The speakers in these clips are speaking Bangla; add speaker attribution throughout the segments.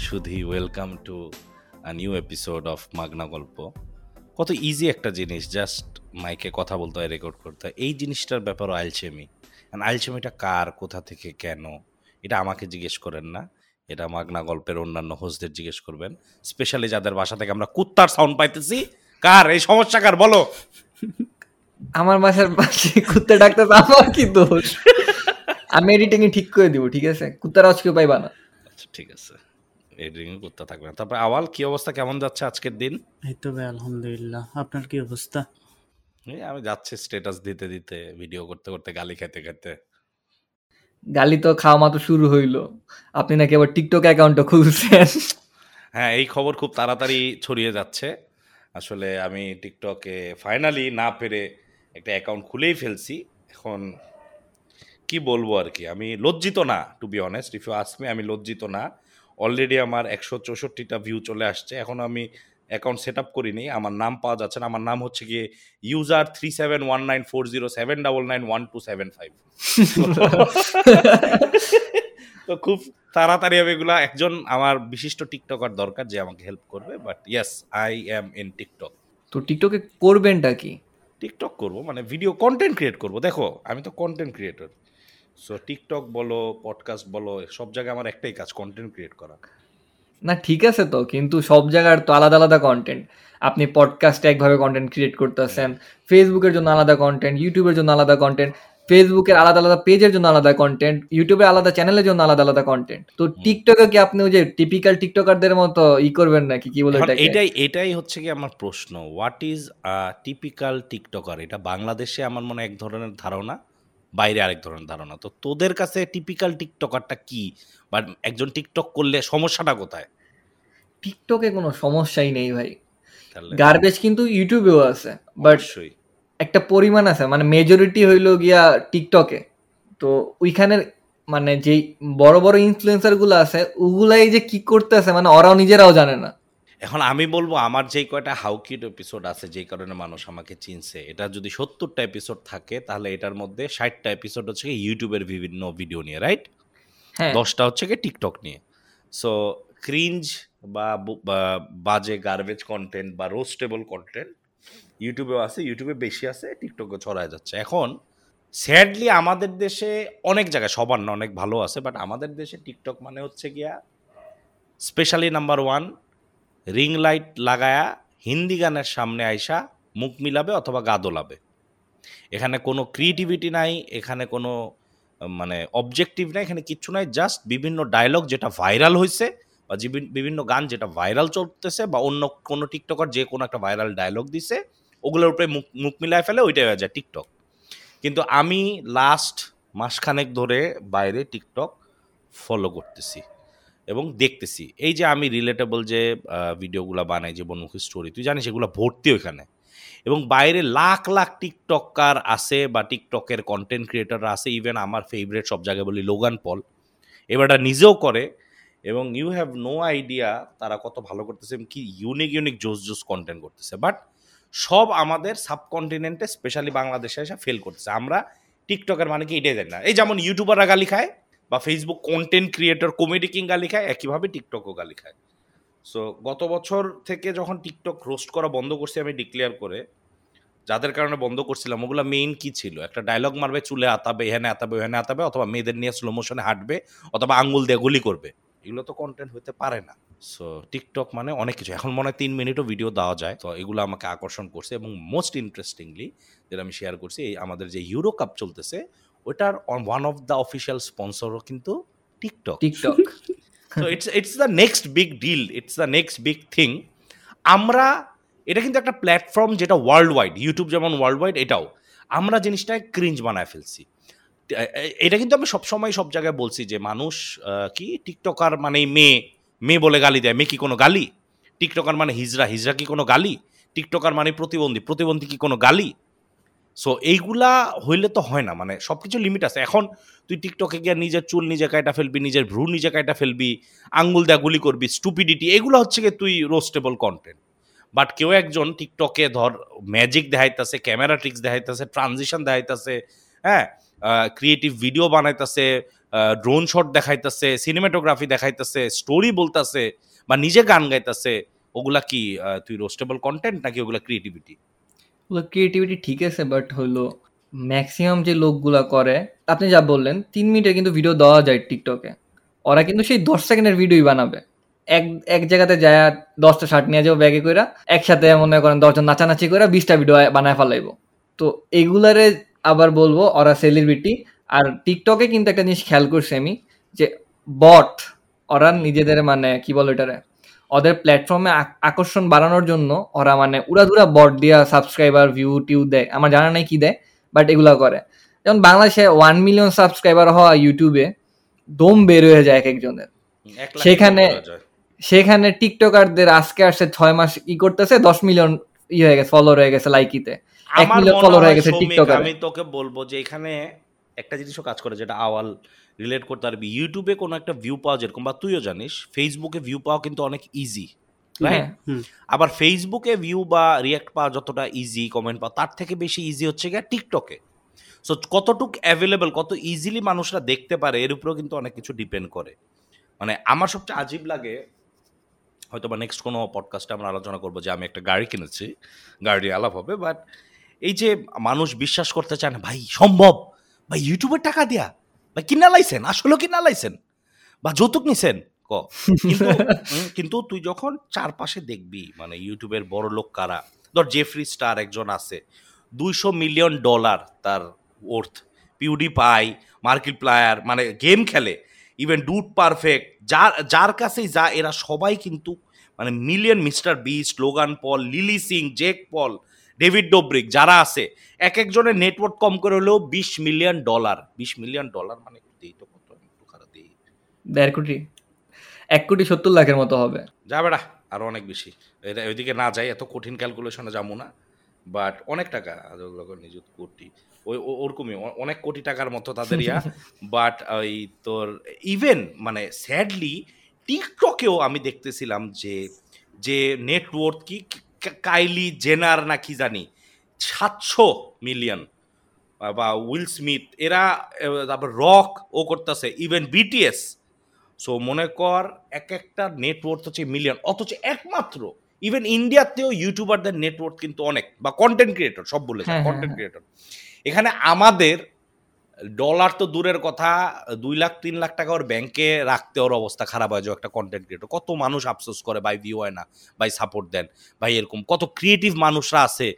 Speaker 1: সুধি welcome to a new episode of মাগনা গল্প কত ইজি একটা জিনিস জাস্ট মাইকে কথা বলতে হয় রেকর্ড করতে হয়। এই জিনিসটার ব্যাপারও আলচেমি আলচেমিটা কার কোথা থেকে কেন? এটা আমাকে জিজ্ঞেস করেন না। এটা মাগনা গল্পের অন্যান্য হোস্টদের জিজ্ঞেস করবেন। স্পেশালি যাদের বাসা থেকে আমরা কুত্তার সাউন্ড পাইতেছি। কার? এই সমস্যা কার? বলো।
Speaker 2: আমার বাসার পাশে কুত্তা ডাক্তার আমার কি দোষ? আমি এডিটিং ঠিক করে দিব ঠিক আছে? কুত্তার আজকে পাইবা না।
Speaker 1: আচ্ছা ঠিক আছে। এডিটিং করতে থাকবে না। তারপরে আওয়াল কি অবস্থা? কেমন যাচ্ছে আজকের দিন?
Speaker 3: এই তো ভাই আলহামদুলিল্লাহ। আপনার কি অবস্থা?
Speaker 1: এই আমি যাচ্ছি স্ট্যাটাস দিতে দিতে ভিডিও করতে করতে গালি খেতে খেতে
Speaker 2: গালি তো খাওয়া মাত্র শুরু হইল। আপনি নাকি আবার টিকটক অ্যাকাউন্টও খুলছেন?
Speaker 1: হ্যাঁ এই খবর খুব তাড়াতাড়ি ছড়িয়ে যাচ্ছে। আসলে আমি টিকটকে ফাইনালি না পেরে একটা অ্যাকাউন্ট খুলেই ফেলছি। এখন কি বলব আর কি? আমি লজ্জিত না to be honest if you আসমি আমি লজ্জিত না। অলরেডি আমার একশো চৌষট্টিটা ভিউ চলে আসছে। এখন আমি অ্যাকাউন্ট সেট আপ করিনি। আমার নাম পাওয়া যাচ্ছে না। আমার নাম হচ্ছে গিয়ে user three seven one nine four zero seven double nine one two seven five তো খুব তাড়াতাড়ি হবে এগুলা। একজন আমার বিশিষ্ট টিকটকার দরকার যে আমাকে হেল্প করবে। But yes I am in TikTok
Speaker 2: তো টিকটকে করবেনটা কি?
Speaker 1: টিকটক করব। মানে ভিডিও কন্টেন্ট ক্রিয়েট করব। দেখো আমি তো কন্টেন্ট ক্রিয়েটর সো টিকটক বলো পডকাস্ট বলো সব জায়গায় আমার একটাই কাজ কন্টেন্ট ক্রিয়েট করা।
Speaker 2: না ঠিক আছে তো কিন্তু সব জায়গার তো আলাদা আলাদা কন্টেন্ট আপনি পডকাস্টে একভাবে কন্টেন্ট ক্রিয়েট করতেছেন ফেসবুকের জন্য আলাদা কন্টেন্ট ইউটিউবের জন্য আলাদা কন্টেন্ট ফেসবুকের আলাদা আলাদা পেজের জন্য আলাদা কন্টেন্ট ইউটিউবে আলাদা চ্যানেলের জন্য আলাদা আলাদা কন্টেন্ট তো টিকটকে কি আপনি ওই যে টিপিক্যাল টিকটকারদের মতো ই করবেন নাকি? কি বলে
Speaker 1: এটাই এটাই হচ্ছে কি আমার প্রশ্ন what is a typical TikToker এটা বাংলাদেশে আমার মনে এক ধরনের ধারণা। বাইরে আরেক ধরনের ধারণা। তো তোদের কাছে টিপিক্যাল টিকটকারটা কি? বা একজন টিকটক করলে সমস্যাটা কোথায়?
Speaker 2: টিকটকে কোনো সমস্যাই নেই ভাই। গার্বেজ কিন্তু ইউটিউবেও আছে বাট একটা পরিমাণ আছে মানে মেজরিটি হইল গিয়া টিকটকে। তো ওইখানের মানে যেই বড় বড় ইনফ্লুয়েন্সারগুলো আছে ওগুলাই যে কি করতেছে মানে ওরাও নিজেরাও জানে না।
Speaker 1: এখন আমি বলব আমার যেই কয়টা হাউকিট এপিসোড আছে যেই কারণে মানুষ আমাকে চিনছে এটা যদি সত্তরটা এপিসোড থাকে তাহলে এটার মধ্যে ষাটটা এপিসোড হচ্ছে ইউটিউবের বিভিন্ন ভিডিও নিয়ে রাইট
Speaker 2: হ্যাঁ।
Speaker 1: দশটা হচ্ছে কি টিকটক নিয়ে। সো ক্রিঞ্জ বা বা বাজে গার্বেজ কন্টেন্ট বা রোস্টেবল কন্টেন্ট ইউটিউবেও আছে ইউটিউবে বেশি আছে টিকটকে ছড়ায় যাচ্ছে। এখন স্যাডলি আমাদের দেশে অনেক জায়গায় সবার না অনেক ভালো আছে বাট আমাদের দেশে টিকটক মানে হচ্ছে গিয়া specially number one ring light লাগায়া হিন্দি গানের সামনে আইসা মুখ মিলাবে অথবা গা দোলাবে। এখানে কোনো ক্রিয়েটিভিটি নাই, এখানে কোনো মানে অবজেক্টিভ নাই, এখানে কিচ্ছু নাই জাস্ট বিভিন্ন ডায়লগ যেটা ভাইরাল হয়েছে বা বিভিন্ন গান যেটা ভাইরাল চলতেছে বা অন্য কোনো টিকটকার যে কোনো একটা ভাইরাল ডায়লগ দিছে, ওগুলোর উপরে মুখ মুখ মিলায় ফেলে ওইটাই হয়ে যায় টিকটক কিন্তু আমি লাস্ট মাসখানেক ধরে বাইরে টিকটক ফলো করতেছি। এবং দেখতেছি। এই যে আমি রিলেটেবল যে ভিডিওগুলো বানাই জীবনমুখী স্টোরি তুই জানিস এগুলো ভর্তি ওইখানে। এবং বাইরে লাখ লাখ টিকটকার আছে বা টিকটকের কন্টেন্ট ক্রিয়েটাররা আছে ইভেন আমার ফেভারিট সব জায়গায় বলি লোগান পল এবারটা নিজেও করে এবং ইউ হ্যাভ নো আইডিয়া তারা কত ভালো করতেছে এবং কি ইউনিক ইউনিক জোস জোস কন্টেন্ট করতেছে। বাট সব আমাদের সাবকন্টিনেন্টে স্পেশালি বাংলাদেশে এসে ফেল করতেছে। আমরা টিকটকের মানে কি এটাই জানি না। এই যেমন ইউটিউবাররা গালি খায় বা Facebook content creator comedy king গালি খায়, একইভাবে টিকটকও গালি খায়। সো গত বছর থেকে যখন টিকটক রোস্ট করা বন্ধ করছি, আমি ডিক্লেয়ার করে, যাদের কারণে বন্ধ করছিলাম, ওগুলো মেইন কি ছিল? একটা ডায়লগ মারবে, চুলে আতাবে, এখানে আতাবে, ওখানে আতাবে, অথবা মেয়েদের নিয়ে স্লো মোশনে হাঁটবে, অথবা আঙ্গুল দিয়ে গুলি করবে। এগুলো তো কন্টেন্ট হতে পারে না। সো টিকটক মানে অনেক কিছু। এখন মনে হয় তিন মিনিটও ভিডিও দেওয়া যায়। তো এগুলো আমাকে আকর্ষণ করছে এবং মোস্ট ইন্টারেস্টিংলি যেটা আমি শেয়ার করছি, এই আমাদের যে ইউরো কাপ চলতেছে ওটার ওয়ান অফ দ্য অফিসিয়াল স্পন্সরও কিন্তু TikTok
Speaker 2: TikTok
Speaker 1: so it's it's the next big deal it's the next big thing আমরা এটা কিন্তু একটা প্ল্যাটফর্ম যেটা ওয়ার্ল্ড ওয়াইড ইউটিউব যেমন ওয়ার্ল্ড ওয়াইড এটাও। আমরা জিনিসটাকে ক্রিঞ্জ বানায় ফেলছি। এটা কিন্তু আমি সবসময় সব জায়গায় বলছি যে মানুষ কি টিকটকার মানে মেয়ে মেয়ে বলে গালি দেয়। মেয়ে কি কোনো গালি? টিকটকার মানে হিজরা হিজরা কি কোনো গালি? টিকটকার মানে প্রতিবন্ধী প্রতিবন্ধী কি কোনো গালি? সো এইগুলা হইলে তো হয় না। মানে সব কিছু লিমিট আছে। এখন তুই টিকটকে গিয়ে নিজের চুল নিজে কাটা ফেলবি, নিজের ভ্রু নিজে কাটা ফেলবি, আঙ্গুল দেয়া গুলি করবি স্টুপিডিটি এগুলো হচ্ছে গিয়ে তুই রোস্টেবল কন্টেন্ট বাট কেউ একজন টিকটকে ধর ম্যাজিক দেখাইতেছে ক্যামেরা ট্রিক্স দেখাইতেছে ট্রানজিশন দেখাইতেছে হ্যাঁ? ক্রিয়েটিভ ভিডিও বানাইতেছে ড্রোন শট দেখাইতেছে সিনেমাটোগ্রাফি দেখাইতেছে স্টোরি বলতেছে, বা নিজে গান গাইতেছে, ওগুলা কি তুই রোস্টেবল কন্টেন্ট নাকি ওগুলা ক্রিয়েটিভিটি
Speaker 2: ক্রিয়েটিভিটি ঠিক আছে বাট হলো ম্যাক্সিমাম যে লোকগুলা করে, আপনি যা বললেন, তিন মিনিটের কিন্তু ভিডিও দেওয়া যায় টিকটকে ওরা কিন্তু সেই দশ সেকেন্ডের ভিডিওই বানাবে। এক এক জায়গাতে যায়, দশটা শার্ট নিয়ে যাব ব্যাগে করে একসাথে মনে করেন দশজন নাচানাচি করে বিশটা ভিডিও বানায় ফেলাইবো। তো এগুলারে আবার বলব, ওরা সেলিব্রিটি আর টিকটকে কিন্তু একটা জিনিস খেয়াল করছি আমি, যে বট ওরা নিজেদের মানে কি বলো এটারে ওদের প্ল্যাটফর্মে আকর্ষণ বাড়ানোর জন্য ওরা মানে উড়াধুরা বট দিয়া সাবস্ক্রাইবার ভিউ টিউ দেয় আমার জানা নাই কি দেয় বাট এগুলা করে যেমন বাংলাদেশে ওয়ান মিলিয়ন সাবস্ক্রাইবার হওয়া ইউটিউবে দম বের হয়ে যায় এক একজনের
Speaker 1: এক
Speaker 2: সেখানে-। সেখানে টিকটকারদের আজকে আসছে ছয় মাস ই করতেছে দশ মিলিয়ন ই হয়ে গেছে ফলোয়ার হয়ে গেছে লাইকিতে এক মিলিয়ন
Speaker 1: মনে
Speaker 2: হয়ে গেছে টিকটকারে।
Speaker 1: আমি তোকে বলব যে এখানে একটা জিনিসও কাজ করে যেটা আওয়াল রিলেট করতে পারবি ইউটিউবে কোনো একটা ভিউ পাওয়া যেরকম বা তুইও জানিস ফেসবুকে ভিউ পাওয়া কিন্তু অনেক ইজি
Speaker 2: হ্যাঁ।
Speaker 1: আবার ফেসবুকে ভিউ বা রিয়াক্ট পাওয়া যতটা ইজি কমেন্ট পাওয়া তার থেকে বেশি ইজি হচ্ছে গিয়ে টিকটকে সো কতটুক অ্যাভেলেবেল কত ইজিলি মানুষরা দেখতে পারে এর উপরেও কিন্তু অনেক কিছু ডিপেন্ড করে। মানে আমার সবচেয়ে আজীব লাগে হয়তো বা নেক্সট কোনো পডকাস্টে আমরা আলোচনা করব যে আমি একটা গাড়ি কিনেছি গাড়ি আলাপ হবে বাট এই যে মানুষ বিশ্বাস করতে চায় না ভাই সম্ভব! ভাই ইউটিউবের টাকা দিয়া! ভাই কিনা লাইছেন? আসলে কিনা লাইছেন? বা যৌতুক নিছেন? ক? কিন্তু কিন্তু তুই যখন চারপাশে দেখবি মানে ইউটিউবের বড় লোক কারা? ধর জেফরি স্টার একজন আছে। দুইশো মিলিয়ন ডলার তার worth PewDiePie market player মানে গেম খেলে। ইভেন ডুট পারফেক্ট যার যার কাছেই যা এরা সবাই কিন্তু মানে million Mister Beast Logan Paul Lilly Singh Jake Paul David Dobrik যারা আছে এক একজনের নেটওয়ার্ক কম করে হলেও বিশ মিলিয়ন ডলার। বিশ মিলিয়ন ডলার মানে দেই তো কত?
Speaker 2: দেড় কোটি। এক কোটি সত্তর লাখের মতো হবে।
Speaker 1: যাবে না আরও অনেক বেশি। ওইদিকে না যাই এত কঠিন ক্যালকুলেশনে যাব না। বাট অনেক টাকা নিযুত কোটি। ওই ওরকমই অনেক কোটি টাকার মতো তাদের ইয়া। বাট ওই তোর ইভেন মানে স্যাডলি টিকটকেও আমি দেখতেছিলাম যে যে নেটওয়ার্ক কা- কাইলি জেনার না কি জানি সাতশো মিলিয়ন বা উইল স্মিথ এরা তারপর রক ও করতেছে ইভেন বিটিএস সো মনে কর এক একটা নেটওয়ার্ক হচ্ছে মিলিয়ন অথচ একমাত্র ইভেন ইন্ডিয়াতেও ইউটিউবারদের নেটওয়ার্ক কিন্তু অনেক বা কন্টেন্ট ক্রিয়েটর সব বলে
Speaker 2: হ্যাঁ,
Speaker 1: কন্টেন্ট ক্রিয়েটর এখানে আমাদের ডলার তো দূরের কথা, দুই লাখ, তিন লাখ টাকা ওর ব্যাংকে রাখতে ওর অবস্থা খারাপ হয় যে একটা কন্টেন্ট ক্রিয়েটর কত মানুষ আফসোস করে, ভাই ভিউ হয় না, ভাই সাপোর্ট দেন। ভাই এরকম কত ক্রিয়েটিভ মানুষরা আছে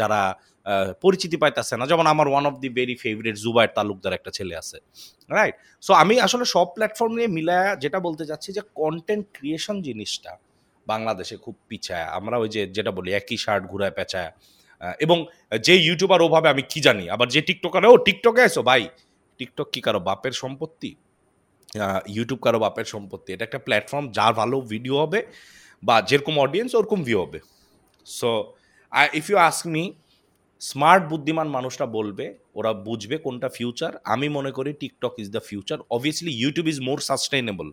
Speaker 1: যারা পরিচিতি পাইতেছে না। যেমন আমার one of the very favourite Zubair Talukdar একটা ছেলে আছে রাইট সো আমি আসলে সব প্ল্যাটফর্ম নিয়ে মিলায়া যেটা বলতে চাচ্ছি যে কন্টেন্ট ক্রিয়েশন জিনিসটা বাংলাদেশে খুব পিছায়। আমরা ওই যে, যেটা বলি, একই শার্ট ঘুরায় পেঁচায়। এবং যে ইউটিউবার ওভাবে আমি কি জানি? আবার যে টিকটকার ও টিকটকে এসো ভাই টিকটক কি কারও বাপের সম্পত্তি? ইউটিউব কারও বাপের সম্পত্তি? এটা একটা প্ল্যাটফর্ম যার ভালো ভিডিও হবে বা যেরকম অডিয়েন্স ওরকম ভিউ হবে। So if you ask me smart বুদ্ধিমান মানুষরা বলবে, ওরা বুঝবে কোনটা ফিউচার আমি মনে করি TikTok is the future obviously YouTube is more sustainable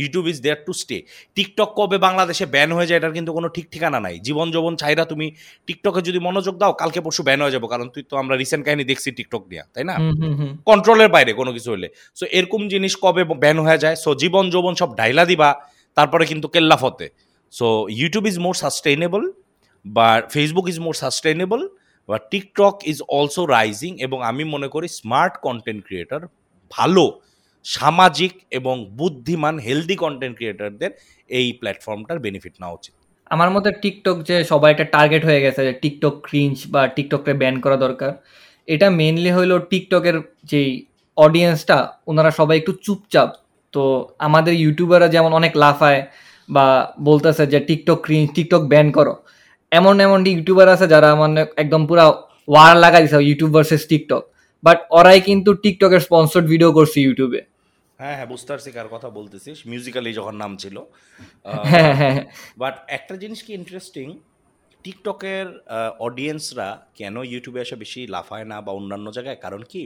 Speaker 1: YouTube is there to stay TikTok কবে বাংলাদেশে ব্যান হয়ে যায় এটার কিন্তু কোনো ঠিক ঠিকানা নাই। জীবন যৌবন চাইরা তুমি টিকটকে যদি মনোযোগ দাও কালকে পরশু ব্যান হয়ে যাব কারণ তুই তো আমরা রিসেন্ট কাহিনী দেখছি টিকটক নিয়ে তাই না? কন্ট্রোলের বাইরে কোনো কিছু হলে। সো এরকম জিনিস কবে ব্যান হয়ে যায়? সো জীবন যৌবন সব ডাইলা দিবা তারপরে কিন্তু কেল্লা ফতে। So YouTube is more sustainable বা ফেসবুক ইজ মোর সাস্টেইনেবল বা টিকটক ইজ অলসো রাইজিং এবং আমি মনে করি স্মার্ট কন্টেন্ট ক্রিয়েটর ভালো। সামাজিক এবং বুদ্ধিমান হেলদি কন্টেন্ট ক্রিয়েটরদের এই প্ল্যাটফর্মটার বেনিফিট নেওয়া উচিত।
Speaker 2: আমার মতে টিকটক যে সবাই একটা টার্গেট হয়ে গেছে, যে টিকটক ক্রিঞ্চ বা টিকটককে ব্যান করা দরকার। এটা মেনলি হইল টিকটকের যেই অডিয়েন্সটা ওনারা সবাই একটু চুপচাপ। তো আমাদের ইউটিউবাররা যেমন অনেক লাফায় বা বলতেছে যে টিকটক ক্রিঞ্চ টিকটক ব্যান করো। এমন এমন ইউটিউবার আছে যারা মানে একদম পুরা ওয়ার লাগা দিছে ইউটিউব ভার্সেস টিকটক বাট ওরাই কিন্তু টিকটকের স্পন্সর্ড ভিডিও করছে ইউটিউবে
Speaker 1: হ্যাঁ হ্যাঁ বুঝতে পারছি কার কথা বলতেছিস মিউজিক্যালি যখন নাম ছিল বাট একটা জিনিস কি ইন্টারেস্টিং টিকটকের অডিয়েন্সরা কেন ইউটিউবে এসে বেশি লাফায় না বা অন্যান্য জায়গায়? কারণ কি?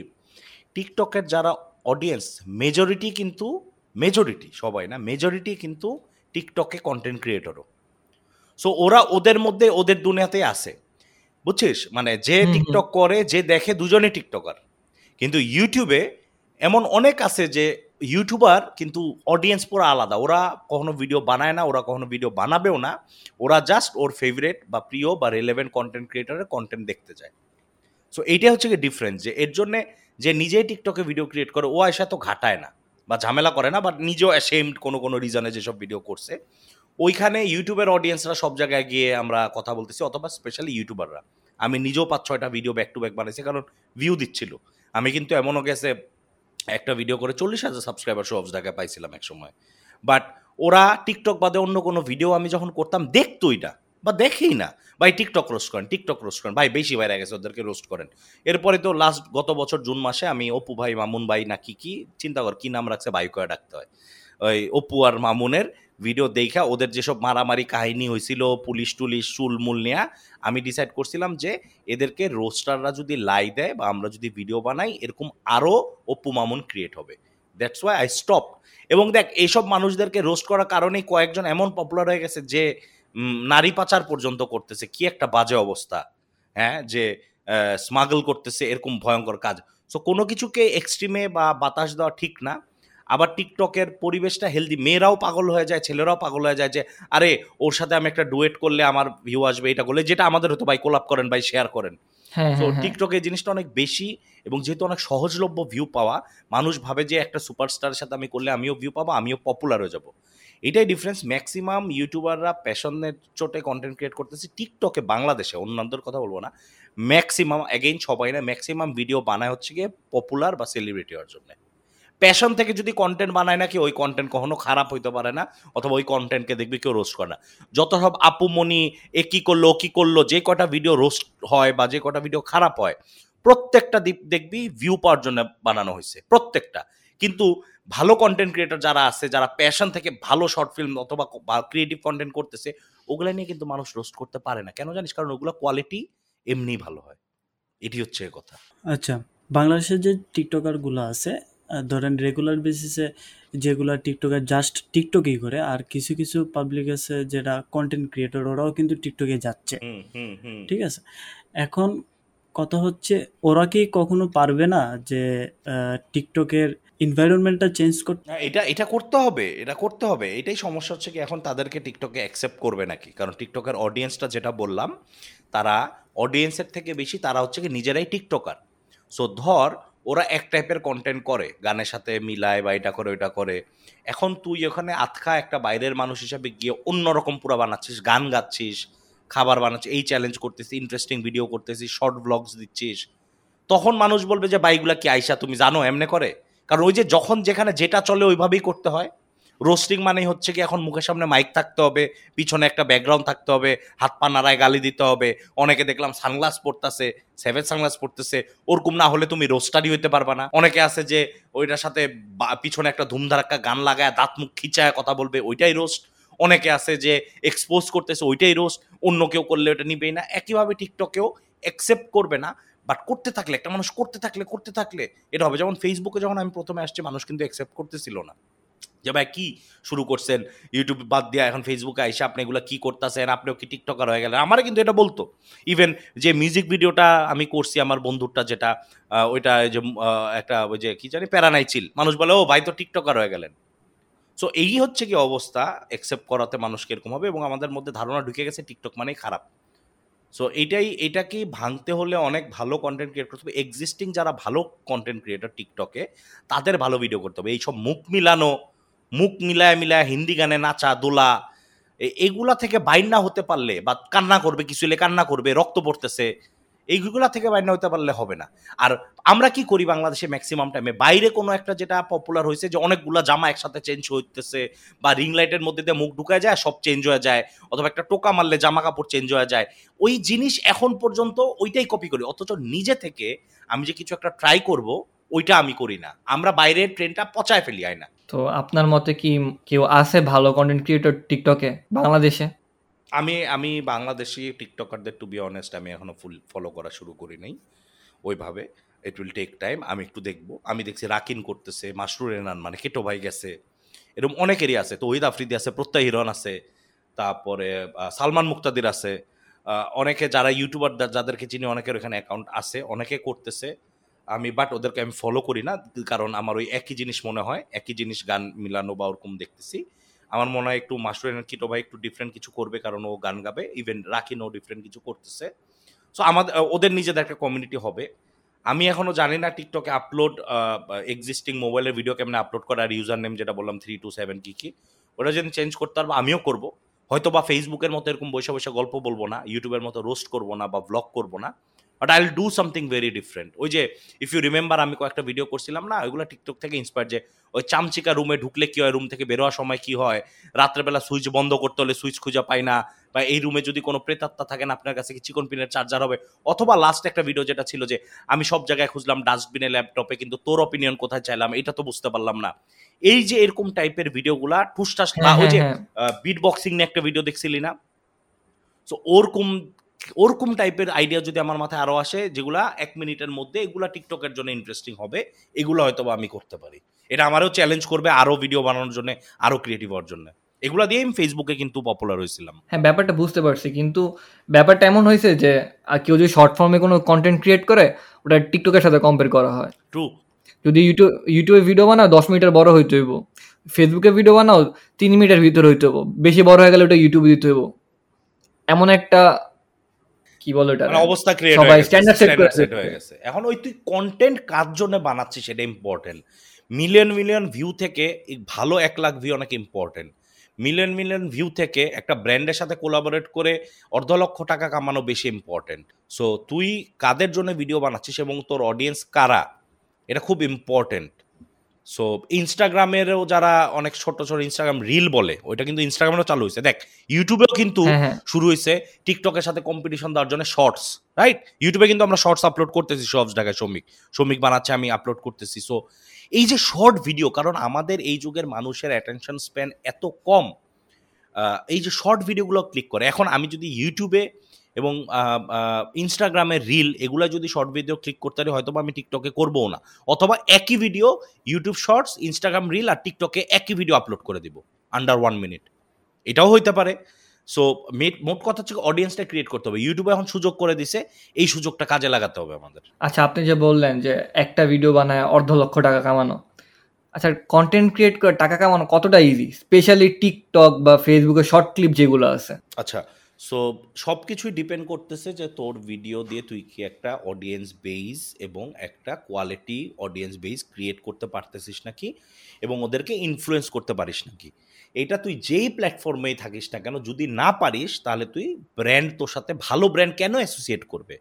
Speaker 1: টিকটকের যারা অডিয়েন্স মেজরিটি কিন্তু মেজরিটি সবাই না মেজরিটি কিন্তু টিকটকে কন্টেন্ট ক্রিয়েটরও সো ওরা ওদের মধ্যে ওদের দুনিয়াতেই আসে বুঝছিস? মানে যে। টিকটক করে যে দেখে দুজনে টিকটকার কিন্তু ইউটিউবে এমন অনেক আছে যে ইউটিউবার কিন্তু অডিয়েন্স পুরো আলাদা। ওরা কখনো ভিডিও বানায় না, ওরা কখনো ভিডিও বানাবেও না। ওরা জাস্ট ওর ফেভারেট বা প্রিয় বা রেলেভেন্ট কন্টেন্ট ক্রিয়েটারের কন্টেন্ট দেখতে যায় সো এইটাই হচ্ছে কি ডিফারেন্স যে এর জন্যে যে নিজেই টিকটকে ভিডিও ক্রিয়েট করে, ও এসে তো ঘাটায় না বা ঝামেলা করে না বাট নিজেও অ্যাশেমড কোনো কোনো রিজনে যেসব ভিডিও করছে। ওইখানে ইউটিউবের অডিয়েন্সরা সব জায়গায় গিয়ে আমরা কথা বলতেছি, অথবা স্পেশালি ইউটিউবাররা আমি নিজেও পাঁচ ছয়টা ভিডিও ব্যাক টু ব্যাক বানাইছি, কারণ ভিউ দিচ্ছিল। আমি কিন্তু এমনও গেছে একটা ভিডিও করে চল্লিশ হাজার সাবস্ক্রাইবার সব জায়গায় পাইছিলাম এক সময় বাট ওরা টিকটক বাদে অন্য কোনো ভিডিও আমি যখন করতাম দেখতোই না বা দেখেই না। ভাই টিকটক রোস্ট করেন টিকটক রোস্ট করেন। ভাই, বেশি বাইরে গেছে, ওদেরকে রোস্ট করেন। এরপরে তো লাস্ট গত বছর জুন মাসে আমি অপু ভাই, মামুন ভাই না কি কি, চিন্তা কর, কি নাম রাখছে, ভাই কয়ে ডাকতে হয়। ওই অপু আর মামুনের ভিডিও দেখা ওদের যেসব মারামারি কাহিনী হয়েছিল, পুলিশ টুলিশ চুল মূল নেয়া, আমি ডিসাইড করছিলাম যে এদেরকে রোস্টাররা যদি লাই দেয় বা আমরা যদি ভিডিও বানাই, এরকম আরও অপু মামুন ক্রিয়েট হবে। দ্যাটস ওয়াই আই স্টপ এবং দেখ, এইসব মানুষদেরকে রোস্ট করার কারণেই কয়েকজন এমন পপুলার হয়ে গেছে যে নারী পাচার পর্যন্ত করতেছে। কি একটা বাজে অবস্থা হ্যাঁ? যে স্মাগল করতেছে, এরকম ভয়ঙ্কর কাজ। সো কোনো কিছুকে এক্সট্রিমে বা বাতাস দেওয়া ঠিক না। আবার টিকটকের পরিবেশটা হেলদি মেয়েরাও পাগল হয়ে যায় ছেলেরাও পাগল হয়ে যায় যে আরে ওর সাথে আমি একটা ডুয়েট করলে আমার ভিউ আসবে এটা করলে। যেটা আমাদের হতো ভাই কোলাপ করেন ভাই শেয়ার করেন।
Speaker 2: হ্যাঁ
Speaker 1: তো
Speaker 2: হ্যাঁ হ্যাঁ।
Speaker 1: টিকটকে এই জিনিসটা অনেক বেশি এবং যেহেতু অনেক সহজলভ্য ভিউ পাওয়া মানুষ ভাবে যে একটা সুপারস্টারের সাথে আমি করলে আমিও ভিউ পাবো আমিও পপুলার হয়ে যাব। এটাই ডিফারেন্স ম্যাক্সিমাম ইউটিউবাররা প্যাশনের চোটে কন্টেন্ট ক্রিয়েট করতেছে টিকটকে বাংলাদেশে অন্যদের কথা বলব না। ম্যাক্সিমাম অ্যাগেইন সবাই না ম্যাক্সিমাম ভিডিও বানায় হচ্ছে গিয়ে পপুলার বা সেলিব্রিটি হওয়ার জন্য। প্যাশন থেকে যদি কন্টেন্ট বানায় নাকি ওই কন্টেন্ট কখনো খারাপ হইতে পারে না, অথবা ওই কন্টেন্টকে দেখবি কেউ রোস্ট করে না। যত সব আপুমনি এ কী করল কি করল, যে কটা ভিডিও রোস্ট হয় বা যে কটা ভিডিও খারাপ হয়, প্রত্যেকটা দিক দেখবি ভিউ পাওয়ার জন্য বানানো হয়েছে, প্রত্যেকটা। কিন্তু ভালো কন্টেন্ট ক্রিয়েটর যারা আছে, যারা প্যাশন থেকে ভালো শর্ট ফিল্ম অথবা ক্রিয়েটিভ কন্টেন্ট করতেছে, ওগুলো নিয়ে কিন্তু মানুষ রোস্ট করতে পারে না। কেন জানিস? কারণ ওগুলো কোয়ালিটি এমনিই ভালো হয়। এটি হচ্ছে কথা।
Speaker 3: আচ্ছা বাংলাদেশের যে টিকটকারগুলো আছে ধরেন রেগুলার বেসিসে যেগুলো টিকটকার জাস্ট টিকটকেই করে আর কিছু কিছু পাবলিক আছে যেটা কন্টেন্ট ক্রিয়েটর ওরাও কিন্তু টিকটকে যাচ্ছে। ঠিক আছে? এখন কথা হচ্ছে ওরা কি কখনো পারবে না যে টিকটকের এনভায়রনমেন্টটা চেঞ্জ করতে
Speaker 1: এটা এটা করতে হবে এটা করতে হবে। এটাই সমস্যা হচ্ছে কি এখন তাদেরকে টিকটকে অ্যাকসেপ্ট করবে নাকি? কারণ টিকটকের অডিয়েন্সটা যেটা বললাম তারা অডিয়েন্সের থেকে বেশি তারা হচ্ছে কি নিজেরাই টিকটকার সো ধর ওরা এক টাইপের কন্টেন্ট করে, গানের সাথে মিলায় বা এটা করে, ওইটা করে। এখন তুই ওখানে আতখা একটা বাইরের মানুষ হিসাবে গিয়ে অন্যরকম পুরা বানাচ্ছিস, গান গাচ্ছিস, খাবার বানাচ্ছিস, এই চ্যালেঞ্জ করতেছিস ইন্টারেস্টিং ভিডিও করতেছিস শর্ট ব্লগস দিচ্ছিস। তখন মানুষ বলবে যে বাইগুলা কি আইসা? তুমি জানো, এমনে করে? কারণ ওই যে যখন যেখানে যেটা চলে, ওইভাবেই করতে হয়। রোস্টিং মানেই হচ্ছে কি এখন মুখের সামনে মাইক থাকতে হবে, পিছনে একটা ব্যাকগ্রাউন্ড থাকতে হবে, হাত পা নাড়ায় গালি দিতে হবে। অনেকে দেখলাম সানগ্লাস পরতেছে সেভেন সানগ্লাস পরতেছে। ওরকম না হলে তুমি রোস্টারই হইতে পারবা না। অনেকে আছে যে ওইটার সাথে পিছনে একটা ধুমধারাক্কা গান লাগায়, দাঁত মুখ খিচায় কথা বলবে, ওইটাই রোস্ট অনেকে আছে যে এক্সপোজ করতেছে, ওইটাই রোস্ট অন্য কেউ করলে ওটা নিবেই না। একইভাবে টিকটকেও অ্যাকসেপ্ট করবে না বাট করতে থাকলে, একটা মানুষ করতে থাকলে করতে থাকলে, এটা হবে। যেমন ফেসবুকে যখন আমি প্রথমে আসছি, মানুষ কিন্তু অ্যাকসেপ্ট করতেছিল না। যে ভাই কি শুরু করছেন? ইউটিউব বাদ দিয়া এখন ফেসবুকে এসে আপনি এগুলো কী করতেছেন? আপনিও কি টিকটকার হয়ে গেলেন? আমারও কিন্তু এটা বলতো। ইভেন যে মিউজিক ভিডিওটা আমি করছি আমার বন্ধুরটা যেটা ওইটা ওই যে একটা ওই যে কী জানি প্যারানাই চিল মানুষ বলে, ও ভাই তো টিকটকার হয়ে গেলেন। সো এই হচ্ছে কি অবস্থা অ্যাকসেপ্ট করাতে মানুষকে এরকম হবে এবং আমাদের মধ্যে ধারণা ঢুকে গেছে টিকটক মানেই খারাপ। সো এইটাই এটাকে ভাঙতে হলে অনেক ভালো কন্টেন্ট ক্রিয়েট করতে হবে। এক্সিস্টিং যারা ভালো কন্টেন্ট ক্রিয়েটর টিকটকে তাদের ভালো ভিডিও করতে হবে। এইসব মুখ মিলানো মুখ মিলায় মিলায় হিন্দি গানে নাচা, দোলা এগুলা থেকে বাইর না হতে পারলে বা কান্না করবে, কিছু এলে কান্না করবে, রক্ত পড়তেছে, এইগুলা থেকে বাইর না হতে পারলে হবে না। আর আমরা কি করি বাংলাদেশে ম্যাক্সিমাম টাইমে বাইরে কোনো একটা যেটা পপুলার হয়েছে যে অনেকগুলা জামা একসাথে চেঞ্জ হইতেছে বা রিং লাইটের মধ্যে দিয়ে মুখ ঢুকায় যায়, সব চেঞ্জ হয়ে যায়, অথবা একটা টোকা মারলে জামা কাপড় চেঞ্জ হয়ে যায়। ওই জিনিস এখন পর্যন্ত ওইটাই কপি করি। অথচ নিজে থেকে আমি যে কিছু একটা ট্রাই করব, ওইটা আমি করি না। আমরা বাইরের ট্রেনটা পচায় ফেলি আয় না
Speaker 2: তো আপনার মতে কি কেউ আছে ভালো কন্টেন্ট ক্রিয়েটর টিকটকে বাংলাদেশে?
Speaker 1: আমি আমি বাংলাদেশি টিকটকারদের টু বি অনেস্ট আমি এখনও ফুল ফলো করা শুরু করি নাই ওইভাবে। ইট উইল টেক টাইম আমি একটু দেখব। আমি দেখছি রাকিন করতেছে, মাসরুর রেনান মানে কেটো ভাই গেছে। এরকম অনেকেরই আছে, তো ওহিদ আফ্রিদি আছে, প্রত্যয় হিরন আছে, তারপরে সালমান মুক্তাদির আছে। অনেকে যারা ইউটিউবার যাদেরকে চিনি, অনেকের ওখানে অ্যাকাউন্ট আছে, অনেকে করতেছে। আমি বাট ওদেরকে আমি ফলো করি না, কারণ আমার ওই একই জিনিস মনে হয়, একই জিনিস গান মিলানো বা ওরকম দেখতেছি। আমার মনে হয় একটু মাস্টার কিটো ভাই একটু ডিফারেন্ট কিছু করবে, কারণ ও গান গাবে ইভেন রাকিনও ডিফারেন্ট কিছু করতেছে। সো আমাদের ওদের নিজেদের একটা কমিউনিটি হবে। আমি এখনও জানি না টিকটকে আপলোড এক্সিস্টিং মোবাইলের ভিডিও কেমনে আপলোড করার ইউজার নেম যেটা বললাম থ্রি টু সেভেন কী কী। ওটা যদি চেঞ্জ করতে পারব, আমিও করব। হয়তো বা ফেসবুকের মতো এরকম বসে বসে গল্প বলব না ইউটিউবের মতো রোস্ট করব না বা ব্লগ করব না। But I will do something very different ওই যে ইফ ইউ রিমেম্বার আমি কয়েকটা ভিডিও করছিলাম না ওইগুলো টিকটক থেকে ইন্সপায়ার যে ওই চামচিকা রুমে ঢুকলে কি হয়? রুম থেকে বেরোয়ার সময় কি হয়? রাত্রেবেলা সুইচ বন্ধ করতে হলে সুইচ খুঁজে পাই না বা এই রুমে যদি কোনো প্রেতাত্মা থাকে না আপনার কাছে কি চিকন পিনের চার্জার হবে? অথবা লাস্ট একটা ভিডিও যেটা ছিল যে আমি সব জায়গায় খুঁজলাম ডাস্টবিনে ল্যাপটপে কিন্তু তোর অপিনিয়ন কোথায় চাইলাম? এটা তো বুঝতে পারলাম না। এই যে এরকম টাইপের ভিডিওগুলা ঠুসটাস বা
Speaker 2: হ্যাঁ
Speaker 1: ওই যে
Speaker 2: হ্যাঁ।
Speaker 1: বিট বক্সিং নিয়ে একটা ভিডিও দেখছিলি না? সো ওরকম ওরকম টাইপের আইডিয়া যদি আমার মাথায় আরও আসে যেগুলা এক মিনিটের মধ্যে এগুলা টিকটকের জন্য ইন্টারেস্টিং হবে এগুলো হয়তো বা আমি করতে পারি। এটা আমারও চ্যালেঞ্জ করবে আরও ভিডিও বানানোর জন্য আরও ক্রিয়েটিভ হওয়ার জন্য। এগুলা দিয়ে আমি ফেসবুকে কিন্তু পপুলার হয়েছিলাম।
Speaker 2: হ্যাঁ ব্যাপারটা বুঝতে পারছি কিন্তু ব্যাপারটা এমন হয়েছে যে কেউ যদি শর্ট ফর্মে কোনো কন্টেন্ট ক্রিয়েট করে ওটা টিকটকের সাথে কম্পেয়ার করা হয়।
Speaker 1: ট্রু
Speaker 2: যদি ইউটিউব ইউটিউবে ভিডিও বানাও দশ মিনিটের বড় হইতে হইব। ফেসবুকে ভিডিও বানাও তিন মিনিটের ভিতরে হইতে হইব। বেশি বড় হয়ে গেলে ওটা ইউটিউবে দিতে হইব। এমন একটা কি বলো এটা
Speaker 1: মানে অবস্থা ক্রিয়েট
Speaker 2: সবাই
Speaker 1: হয়ে গেছে এখন ওই তুই কন্টেন্ট কার জন্য বানাচ্ছিস সেটা ইম্পর্টেন্ট মিলিয়ন মিলিয়ন ভিউ থেকে ভালো এক লাখ ভিউ অনেক ইম্পর্টেন্ট মিলিয়ন মিলিয়ন ভিউ থেকে একটা ব্র্যান্ডের সাথে কোলাবোরেট করে অর্ধ লক্ষ টাকা কামানো বেশি ইম্পর্টেন্ট সো তুই কাদের জন্য ভিডিও বানাচ্ছিস এবং তোর অডিয়েন্স কারা? এটা খুব ইম্পর্টেন্ট সো ইনস্টাগ্রামেরও যারা অনেক ছোট ছোট ইনস্টাগ্রাম রিল বলে ওইটা কিন্তু ইনস্টাগ্রামেও চালু হয়েছে। দেখ ইউটিউবেও কিন্তু
Speaker 2: হ্যাঁ হ্যাঁ।
Speaker 1: শুরু হয়েছে টিকটকের সাথে কম্পিটিশন দেওয়ার জন্য শর্টস রাইট ইউটিউবে কিন্তু আমরা শর্টস আপলোড করতেছি সব জায়গায় শ্রমিক। শ্রমিক বানাচ্ছে আমি আপলোড করতেছি। সো এই যে শর্ট ভিডিও কারণ আমাদের এই যুগের মানুষের অ্যাটেনশন স্প্যান এত কম এই যে শর্ট ভিডিওগুলো ক্লিক করে এখন আমি যদি ইউটিউবে এবং ইনস্টাগ্রামে রিল এগুলো যদি শর্ট ভিডিও ক্লিক করতে পারি হয়তো আমি টিকটকে করব না। অথবা একই video YouTube Shorts Instagram reel আর টিকটকে একই ভিডিও আপলোড করে দিব আন্ডার ওয়ান মিনিট এটাও হইতে পারে। সো মেট মোট কথা হচ্ছে অডিয়েন্সটা ক্রিয়েট করতে হবে। ইউটিউবে এখন সুযোগ করে দিছে এই সুযোগটা কাজে লাগাতে হবে আমাদের।
Speaker 2: আচ্ছা আপনি যে বললেন যে একটা ভিডিও বানায় অর্ধ লক্ষ টাকা কামানো আচ্ছা কন্টেন্ট ক্রিয়েট করে টাকা কামানো কতটা ইজি স্পেশালি টিকটক বা ফেসবুকে শর্ট ক্লিপ যেগুলো আছে।
Speaker 1: আচ্ছা সো সব কিছুই ডিপেন্ড করতেছে যে তোর ভিডিও দিয়ে তুই কি একটা অডিয়েন্স বেস এবং একটা কোয়ালিটি অডিয়েন্স বেস ক্রিয়েট করতে পারতেছিস নাকি এবং ওদেরকে ইনফ্লুয়েন্স করতে পারিস নাকি? এটা তুই যেই প্ল্যাটফর্মেই থাকিস না কেন, যদি না পারিস, তাহলে তুই ব্র্যান্ড তোর সাথে ভালো ব্র্যান্ড কেন অ্যাসোসিয়েট করবে?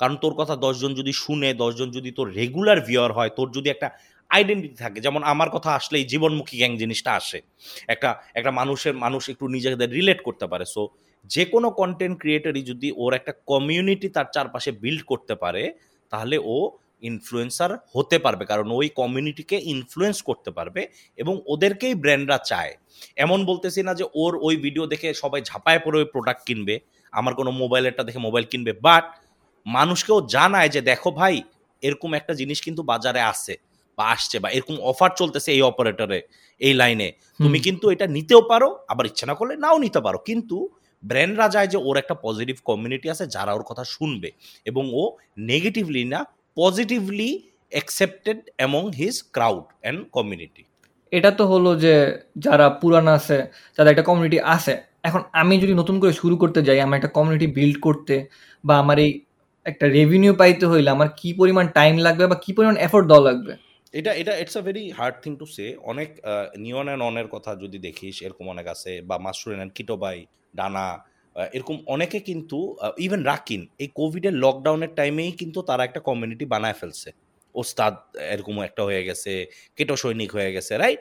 Speaker 1: কারণ তোর কথা দশজন যদি শুনে দশজন যদি তোর রেগুলার ভিওর হয়, তোর যদি একটা আইডেন্টিটি থাকে, যেমন আমার কথা আসলেই জীবনমুখী গ্যাং জিনিসটা আসে। একটা একটা মানুষের, মানুষ একটু নিজেদের রিলেট করতে পারে। সো যে কোনো কন্টেন্ট ক্রিয়েটারই যদি ওর একটা কমিউনিটি তার চারপাশে বিল্ড করতে পারে তাহলে ও ইনফ্লুয়েন্সার হতে পারবে। কারণ ওই কমিউনিটিকে ইনফ্লুয়েন্স করতে পারবে এবং ওদেরকেই ব্র্যান্ডরা চায়। এমন বলতেছি না যে ওর ওই ভিডিও দেখে সবাই ঝাঁপায় পড়ে ওই প্রোডাক্ট কিনবে আমার কোনো মোবাইলেরটা দেখে মোবাইল কিনবে বাট মানুষকেও জানায় যে দেখো ভাই এরকম একটা জিনিস কিন্তু বাজারে আছে বা আসছে বা এরকম অফার চলতেছে এই অপারেটরে এই লাইনে তুমি কিন্তু এটা নিতেও পারো আবার ইচ্ছা না করলে নাও নিতে পারো। কিন্তু ব্র্যান্ডরা যায় যে ওর একটা পজিটিভ কমিউনিটি আছে যারা ওর কথা শুনবে এবং ও নেগেটিভলি না positively accepted among his crowd and community
Speaker 2: এটা তো হলো যে যারা পুরান আছে যাদের একটা কমিউনিটি আছে। এখন আমি যদি নতুন করে শুরু করতে যাই আমার একটা কমিউনিটি বিল্ড করতে বা আমার এই একটা রেভিনিউ পাইতে হইলে আমার কি পরিমাণ টাইম লাগবে বা কি পরিমাণ এফোর্ট দেওয়া লাগবে?
Speaker 1: এটা এটা it's a very hard thing to say অনেক নিয়ন অ্যান্ড অনের কথা যদি দেখিস এরকম অনেক আছে বা মাসুরেন অ্যান্ড কিটোবাই ডানা এরকম অনেকে কিন্তু ইভেন রাকিন এই কোভিডের লকডাউনের টাইমেই কিন্তু তারা একটা কমিউনিটি বানায় ফেলছে। ওস্তাদ এরকম একটা হয়ে গেছে কেটো সৈনিক হয়ে গেছে রাইট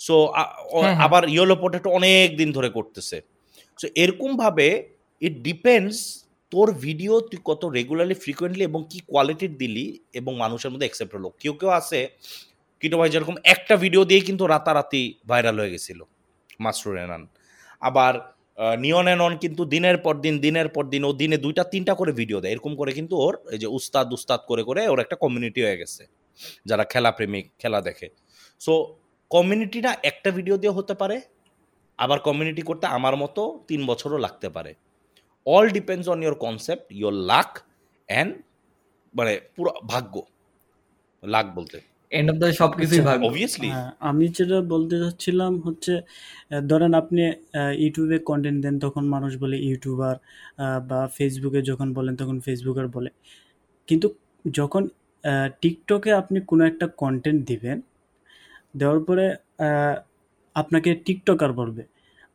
Speaker 1: সো
Speaker 2: হ্যাঁ, হ্যাঁ।
Speaker 1: আবার ইয়েলো পোটেটো অনেক দিন ধরে করতেছে। সো এরকমভাবে ইট ডিপেন্ডস তোর ভিডিও তুই কত রেগুলারলি ফ্রিকোয়েন্টলি এবং কি কোয়ালিটির দিলি এবং মানুষের মধ্যে অ্যাকসেপ্ট হলো। কেউ কেউ আছে কিটো ভাই যেরকম একটা ভিডিও দিয়ে কিন্তু রাতারাতি ভাইরাল হয়ে গেছিল মাসরুর রেনান আবার নিয়ন অ্যান অন কিন্তু দিনের পর দিন, দিনের পর দিন ও দিনে দুইটা, তিনটা করে ভিডিও দেয়। এরকম করে কিন্তু ওর এই যে উস্তাদ উস্তাদ করে করে ওর একটা কমিউনিটি হয়ে গেছে, যারা খেলা প্রেমিক খেলা দেখে। সো কমিউনিটিটা একটা ভিডিও দিয়ে হতে পারে, আবার কমিউনিটি করতে আমার মতো তিন বছরও লাগতে পারে। All depends on your concept your luck and মানে পুরো ভাগ্য লাক বলতে।
Speaker 2: এন্ড অফ দ্য সবকিছুই
Speaker 3: আচ্ছা,
Speaker 2: ভাগ
Speaker 1: অবভিয়াসলি
Speaker 3: হ্যাঁ, আমি যেটা বলতে চাচ্ছিলাম হচ্ছে ধরেন আপনি ইউটিউবে কন্টেন্ট দেন তখন মানুষ বলে ইউটিউবার বা ফেসবুকে যখন বলেন তখন ফেসবুকার বলে। কিন্তু যখন টিকটকে আপনি কোনো একটা কন্টেন্ট দিবেন দেওয়ার পরে আহ, আপনাকে টিকটকার বলবে।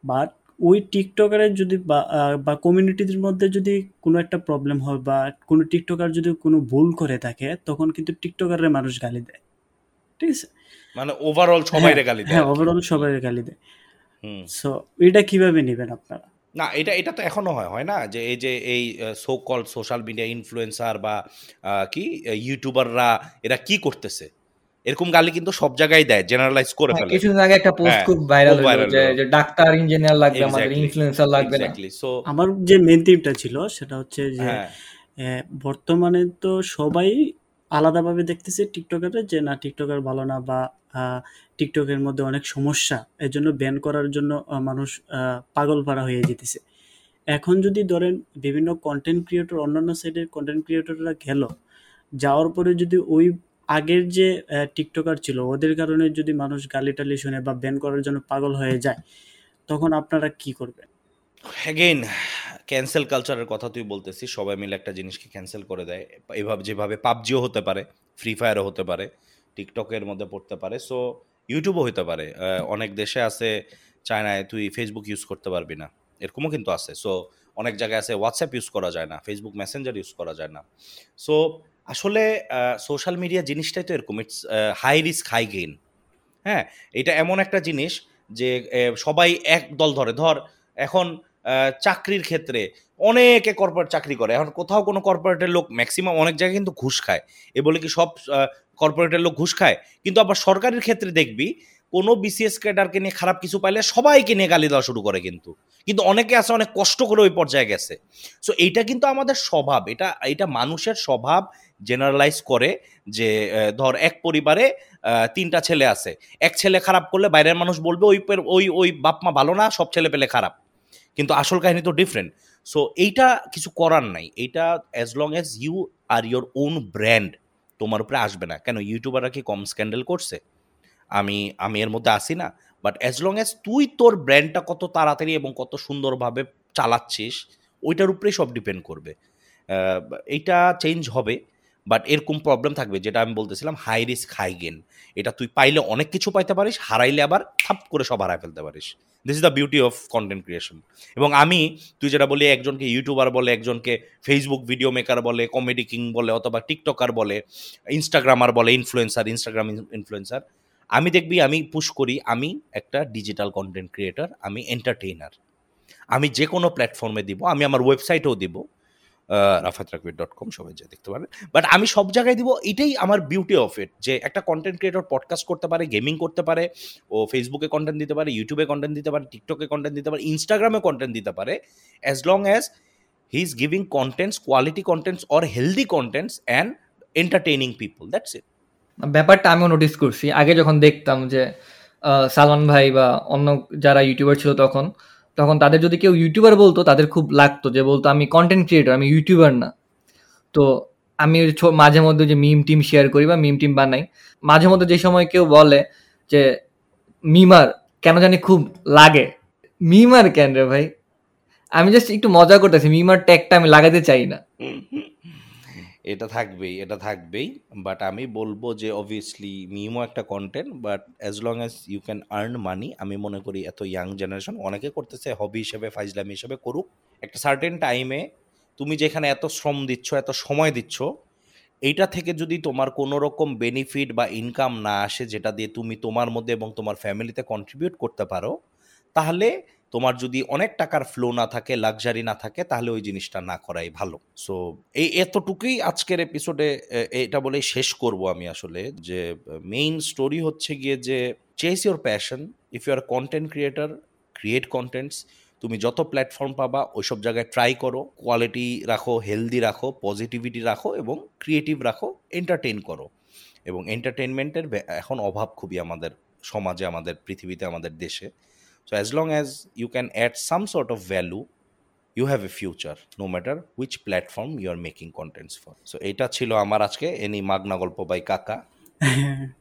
Speaker 3: বাট ওই টিকটকারের যদি বা বা কমিউনিটির মধ্যে যদি কোনো একটা প্রবলেম হয় বা কোনো টিকটকার যদি কোনো ভুল করে থাকে তখন কিন্তু টিকটকারের মানুষ গালি দেয়। ঠিক আছে?
Speaker 1: মানে ওভারঅল সবাই গালি দেয়
Speaker 3: হ্যাঁ ওভারঅল সবাই গালি দেয় সো এটা কীভাবে নেবেন আপনারা?
Speaker 1: না এটা এটা তো এখনও হয় হয় না? যে এই যে এই so call social media influencer বা কি ইউটিউবাররা এরা কি করতেছে? এরকম গালি কিন্তু সব জায়গায় দেয় জেনারেলাইজ করে
Speaker 2: হ্যাঁ,
Speaker 1: ফেলে।
Speaker 2: কিছুদিন আগে একটা পোস্ট
Speaker 1: হ্যাঁ,
Speaker 2: খুব ভাইরাল হলো যে যে ডাক্তার ইঞ্জিনিয়ার লাগবে আমাদের ইনফ্লুয়েন্সার লাগবে না।
Speaker 3: আমার যে মেন থিমটা ছিল সেটা হচ্ছে যে
Speaker 1: হ্যাঁ।
Speaker 3: আহ, বর্তমানে তো সবাই আলাদাভাবে দেখতেছে টিকটকারে যে না টিকটকার ভালো না বা টিকটকের মধ্যে অনেক সমস্যা। এর জন্য ব্যান করার জন্য মানুষ পাগল পাড়া হয়ে যেতেছে। এখন যদি ধরেন বিভিন্ন কন্টেন্ট ক্রিয়েটর অন্যান্য সাইডের কন্টেন্ট ক্রিয়েটররা গেল, যাওয়ার পরে যদি ওই আগের যে টিকটকার ছিল, ওদের কারণে যদি মানুষ গালি টালি শুনে বা ব্যান করার জন্য পাগল হয়ে যায়, তখন আপনারা কি করবেন?
Speaker 1: ক্যান্সেল কালচারের কথা তুই বলতেছিস, সবাই মিলে একটা জিনিসকে ক্যান্সেল করে দেয়। এভাবে, যেভাবে পাবজিও হতে পারে ফ্রি ফায়ারও হতে পারে টিকটকের মধ্যে পড়তে পারে সো ইউটিউবও হতে পারে। অনেক দেশে আছে, চায়নায় তুই ফেসবুক ইউজ করতে পারবি না। এরকমও কিন্তু আছে সো অনেক জায়গায় আছে হোয়াটসঅ্যাপ ইউজ করা যায় না ফেসবুক মেসেঞ্জার ইউজ করা যায় না। সো আসলে সোশ্যাল মিডিয়া জিনিসটাই তো এরকম it's high risk high gain হ্যাঁ এটা এমন একটা জিনিস যে সবাই এক দল ধরে। ধর, এখন চাকরির ক্ষেত্রে অনেকে কর্পোরেট চাকরি করে। এখন কোথাও কোনো কর্পোরেটের লোক ম্যাক্সিমাম অনেক জায়গায় কিন্তু ঘুষ খায়। এ বলে কি সব কর্পোরেটের লোক ঘুষ খায়? কিন্তু আবার সরকারের ক্ষেত্রে দেখবি, কোনো বিসিএস ক্যাডারকে নিয়ে খারাপ কিছু পাইলে সবাইকে নিয়ে গালি দেওয়া শুরু করে কিন্তু। কিন্তু অনেকে আছে, অনেক কষ্ট করে ওই পর্যায়ে গেছে। সো এইটা কিন্তু আমাদের স্বভাব। এটা এটা মানুষের স্বভাব জেনারেলাইজ করে যে ধর এক পরিবারে তিনটা ছেলে আছে। এক ছেলে খারাপ করলে বাইরের মানুষ বলবে, ওই ওই ওই বাপমা ভালো না, সব ছেলে পেলে খারাপ। কিন্তু আসল কাহিনী তো ডিফারেন্ট সো এইটা কিছু করার নাই। এইটা as long as you are your own brand তোমার উপরে আসবে না। কেন? ইউটিউবাররা কি কম স্ক্যান্ডেল করছে? আমি আমি এর মধ্যে আসি না। বাট অ্যাজ লং অ্যাজ তুই তোর ব্র্যান্ডটা কত তাড়াতাড়ি এবং কত সুন্দরভাবে চালাচ্ছিস, ওইটার উপরেই সব ডিপেন্ড করবে। এইটা চেঞ্জ হবে। বাট এরকম প্রবলেম থাকবে, যেটা আমি বলতেছিলাম হাই রিস্ক হাই গেন এটা তুই পাইলে অনেক কিছু পাইতে পারিস, হারাইলে আবার থাপ করে সব হারাই ফেলতে পারিস। This is the beauty of content creation এবং আমি, তুই যেটা বলি একজনকে ইউটিউবার বলে, একজনকে ফেসবুক ভিডিও মেকার বলে কমেডি কিং বলে, অথবা টিকটকার বলে ইনস্টাগ্রামার বলে ইনফ্লুয়েন্সার ইনস্টাগ্রাম ইনফ্লুয়েন্সার আমি দেখবি, আমি পুশ করি, আমি একটা ডিজিটাল কন্টেন্ট ক্রিয়েটার আমি এন্টারটেইনার আমি যে কোনো প্ল্যাটফর্মে দিব, আমি আমার ওয়েবসাইটেও দিব রাফাত রাকবির ডট কম সবাই যে দেখতে পারেন বাট আমি সব জায়গায় দিব, এটাই আমার বিউটি অফ ইট যে একটা কন্টেন্ট ক্রিয়েটর পডকাস্ট করতে পারে গেমিং করতে পারে, ও ফেসবুকে কন্টেন্ট দিতে পারে ইউটিউবে কন্টেন্ট দিতে পারে টিকটকে কন্টেন্ট দিতে পারে ইনস্টাগ্রামে কন্টেন্ট দিতে পারে as long as he is giving contents quality contents or healthy contents and entertaining people that's it
Speaker 2: ব্যাপারটা আমিও নোটিস করছি। আগে যখন দেখতাম যে সালমান ভাই বা অন্য যারা ইউটিউবার ছিল তখন তখন তাদের যদি কেউ ইউটিউবার বলতো, তাদের খুব লাগতো যে বলতো, আমি কন্টেন্ট ক্রিয়েটর আমি ইউটিউবার না। তো আমি মাঝে মধ্যে যে মিম টিম শেয়ার করি বা মিম টিম বানাই, মাঝে মধ্যে যে সময় কেউ বলে যে, মিমার, কেন জানি খুব লাগে। মিমার কেন রে ভাই? আমি জাস্ট একটু মজা করতেছি, মিমার ট্যাগটা আমি লাগাতে চাই না।
Speaker 1: এটা থাকবেই এটা থাকবেই। বাট আমি বলব যে অবভিয়াসলি মিমও একটা content but as long as you can earn money আমি মনে করি এত ইয়াং জেনারেশন অনেকে করতেছে হবি হিসেবে, ফাইজলামি হিসেবে করুক। একটা সার্টেন টাইমে তুমি যেখানে এত শ্রম দিচ্ছ, এত সময় দিচ্ছ, এইটা থেকে যদি তোমার কোনো রকম বেনিফিট বা ইনকাম না আসে, যেটা দিয়ে তুমি তোমার মধ্যে এবং তোমার ফ্যামিলিতে কন্ট্রিবিউট করতে পারো, তাহলে তোমার যদি অনেক টাকার ফ্লো না থাকে লাক্সারি না থাকে, তাহলে ওই জিনিসটা না করাই ভালো। সো এই এতটুকুই আজকের এপিসোডে এটা বলেই শেষ করব আমি আসলে যে মেইন স্টোরি হচ্ছে গিয়ে যে chase your passion if you are content creator create contents তুমি যত প্ল্যাটফর্ম পাবা, ওইসব জায়গায় ট্রাই করো। কোয়ালিটি রাখো হেলদি রাখো পজিটিভিটি রাখো এবং ক্রিয়েটিভ রাখো এন্টারটেইন করো। এবং এন্টারটেনমেন্টের এখন অভাব খুবই আমাদের সমাজে, আমাদের পৃথিবীতে, আমাদের দেশে। So as long as you can add some sort of value you have a future no matter which platform you are making contents for so এটা ছিল আমার আজকে এনি মাগনা গল্প বাই কাকা।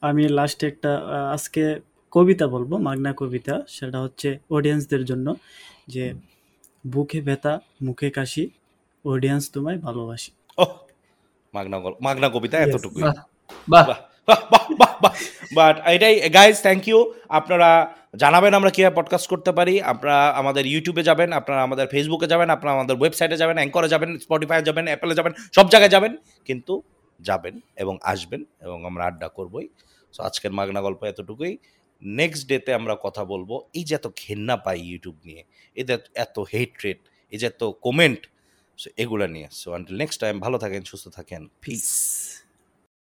Speaker 3: আমি লাস্টে একটা আজকে কবিতা বলব মাগনা কবিতা। সেটা হচ্ছে অডিয়েন্সদের জন্য যে বুকে ব্যথা মুখে কাশি অডিয়েন্স তোমায় ভালোবাসি।
Speaker 1: ও মাগনা গল- মাগনা কবিতা
Speaker 3: Yes.
Speaker 1: এতটুকুই।
Speaker 2: বাহ বাহ।
Speaker 1: বাট এটাই গাইজ থ্যাংক ইউ আপনারা জানাবেন আমরা কীভাবে পডকাস্ট করতে পারি। আপনারা আমাদের ইউটিউবে যাবেন, আপনারা আমাদের ফেসবুকে যাবেন, আপনারা আমাদের ওয়েবসাইটে যাবেন অ্যাঙ্করে যাবেন স্পটিফাই যাবেন অ্যাপেলে যাবেন, সব জায়গায় যাবেন। কিন্তু যাবেন এবং আসবেন এবং আমরা আড্ডা করবই। সো আজকের মাগনা গল্প এতটুকুই। নেক্সট ডেতে আমরা কথা বলব, এই যে এত ঘেন্না পাই ইউটিউব নিয়ে এদের এত হেট রেট এই যে এত কমেন্ট সো এগুলো নিয়ে। সো আনটিল নেক্সট টাইম ভালো থাকেন, সুস্থ থাকেন।
Speaker 3: Peace.